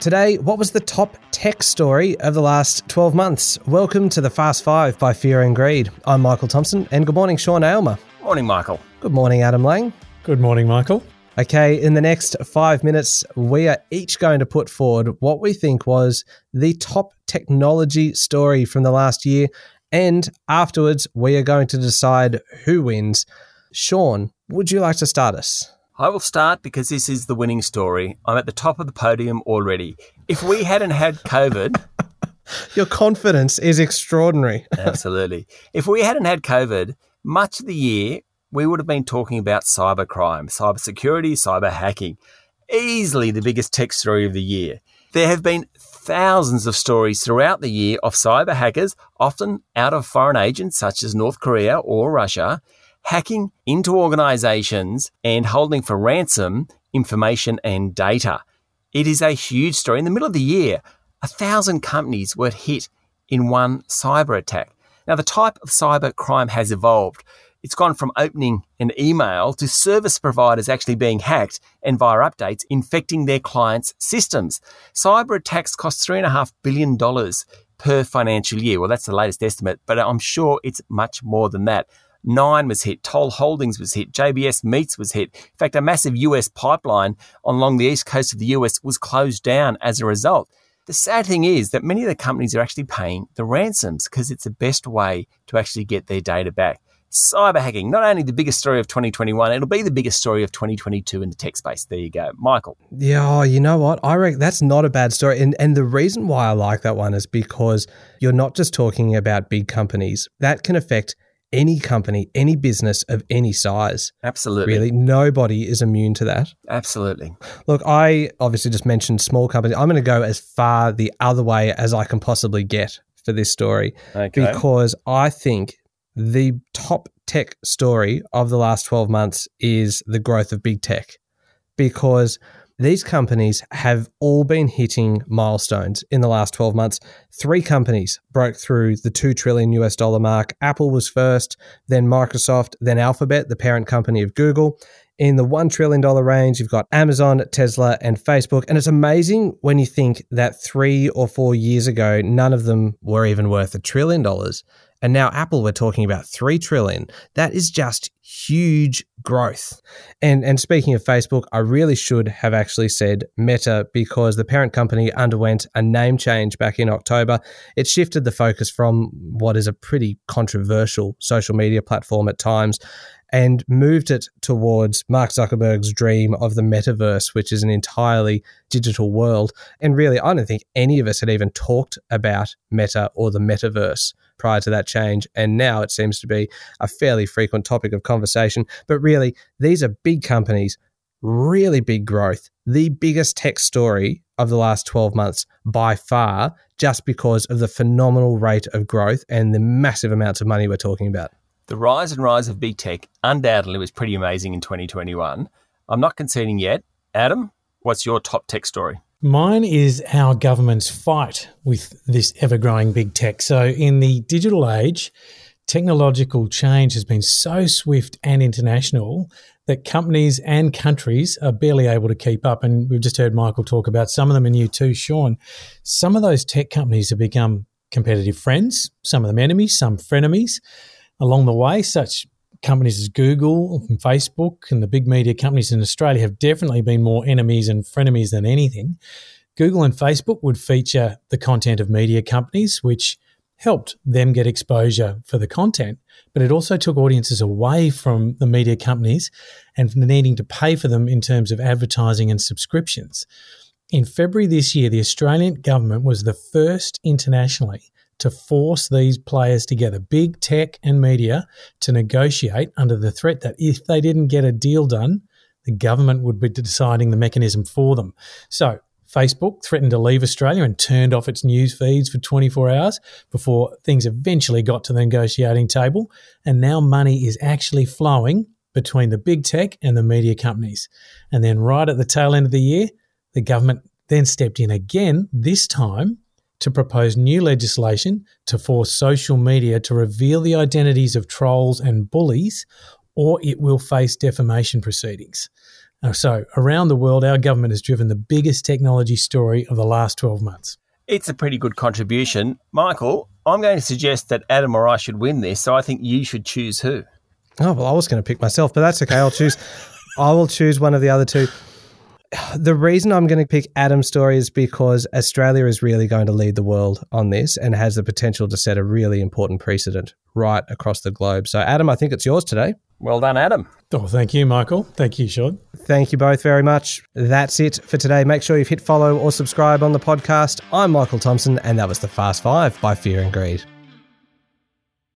Today, what was the top tech story of the last 12 months? Welcome to the Fast Five by Fear and Greed. I'm Michael Thompson, and good morning, Sean Aylmer. Morning, Michael. Good morning, Adam Lang. Good morning, Michael. Okay, in the next five minutes, we are each going to put forward what we think was the top technology story from the last year. And afterwards, we are going to decide who wins. Sean, would you like to start us? I will start because this is the winning story. I'm at the top of the podium already. If we hadn't had COVID, your confidence is extraordinary. absolutely. If we hadn't had COVID, much of the year we would have been talking about cybercrime, cybersecurity, cyber hacking. Easily the biggest tech story of the year. There have been thousands of stories throughout the year of cyber hackers, often out of foreign agents such as North Korea or Russia, hacking into organizations and holding for ransom information and data. It is a huge story. In the middle of the year, a thousand companies were hit in one cyber attack. Now, the type of cyber crime has evolved. It's gone from opening an email to service providers actually being hacked and via updates infecting their clients' systems. Cyber attacks cost $3.5 billion per financial year. Well, that's the latest estimate, but I'm sure it's much more than that. Nine was hit, Toll Holdings was hit, JBS Meats was hit. In fact, a massive US pipeline along the east coast of the US was closed down as a result. The sad thing is that many of the companies are actually paying the ransoms because it's the best way to actually get their data back. Cyber hacking, not only the biggest story of 2021, it'll be the biggest story of 2022 in the tech space. There you go. Michael. Yeah, oh, you know what? I reckon that's not a bad story. And, and the reason why I like that one is because you're not just talking about big companies. That can affect any company, any business of any size. Absolutely. Really, nobody is immune to that. Absolutely. Look, I obviously just mentioned small companies. I'm going to go as far the other way as I can possibly get for this story okay. because I think the top tech story of the last 12 months is the growth of big tech because these companies have all been hitting milestones in the last 12 months. Three companies broke through the 2 trillion US dollar mark. Apple was first, then Microsoft, then Alphabet, the parent company of Google. In the $1 trillion range, you've got Amazon, Tesla, and Facebook. And it's amazing when you think that three or four years ago, none of them were even worth a trillion dollars. And now Apple, we're talking about 3 trillion. That is just huge growth. And and speaking of Facebook, I really should have actually said Meta because the parent company underwent a name change back in October. It shifted the focus from what is a pretty controversial social media platform at times and moved it towards Mark Zuckerberg's dream of the metaverse, which is an entirely digital world. And really, I don't think any of us had even talked about Meta or the metaverse prior to that change. And now it seems to be a fairly frequent topic of conversation. But really, these are big companies, really big growth, the biggest tech story of the last 12 months by far, just because of the phenomenal rate of growth and the massive amounts of money we're talking about. The rise and rise of big tech undoubtedly was pretty amazing in 2021. I'm not conceding yet. Adam, what's your top tech story? Mine is our government's fight with this ever growing big tech. So, in the digital age, technological change has been so swift and international that companies and countries are barely able to keep up. And we've just heard Michael talk about some of them and you too, Sean. Some of those tech companies have become competitive friends, some of them enemies, some frenemies. Along the way, such companies as Google and Facebook and the big media companies in Australia have definitely been more enemies and frenemies than anything. Google and Facebook would feature the content of media companies, which helped them get exposure for the content, but it also took audiences away from the media companies and needing to pay for them in terms of advertising and subscriptions. In February this year, the Australian government was the first internationally to force these players together, big tech and media, to negotiate under the threat that if they didn't get a deal done, the government would be deciding the mechanism for them. So, Facebook threatened to leave Australia and turned off its news feeds for 24 hours before things eventually got to the negotiating table. And now money is actually flowing between the big tech and the media companies. And then, right at the tail end of the year, the government then stepped in again, this time to propose new legislation to force social media to reveal the identities of trolls and bullies, or it will face defamation proceedings. So, around the world, our government has driven the biggest technology story of the last 12 months. It's a pretty good contribution. Michael, I'm going to suggest that Adam or I should win this, so I think you should choose who. Oh, well, I was going to pick myself, but that's okay. I'll choose. I will choose one of the other two. The reason I'm going to pick Adam's story is because Australia is really going to lead the world on this and has the potential to set a really important precedent right across the globe. So, Adam, I think it's yours today. Well done, Adam. Oh, thank you, Michael. Thank you, Sean. Thank you both very much. That's it for today. Make sure you've hit follow or subscribe on the podcast. I'm Michael Thompson, and that was the Fast Five by Fear and Greed.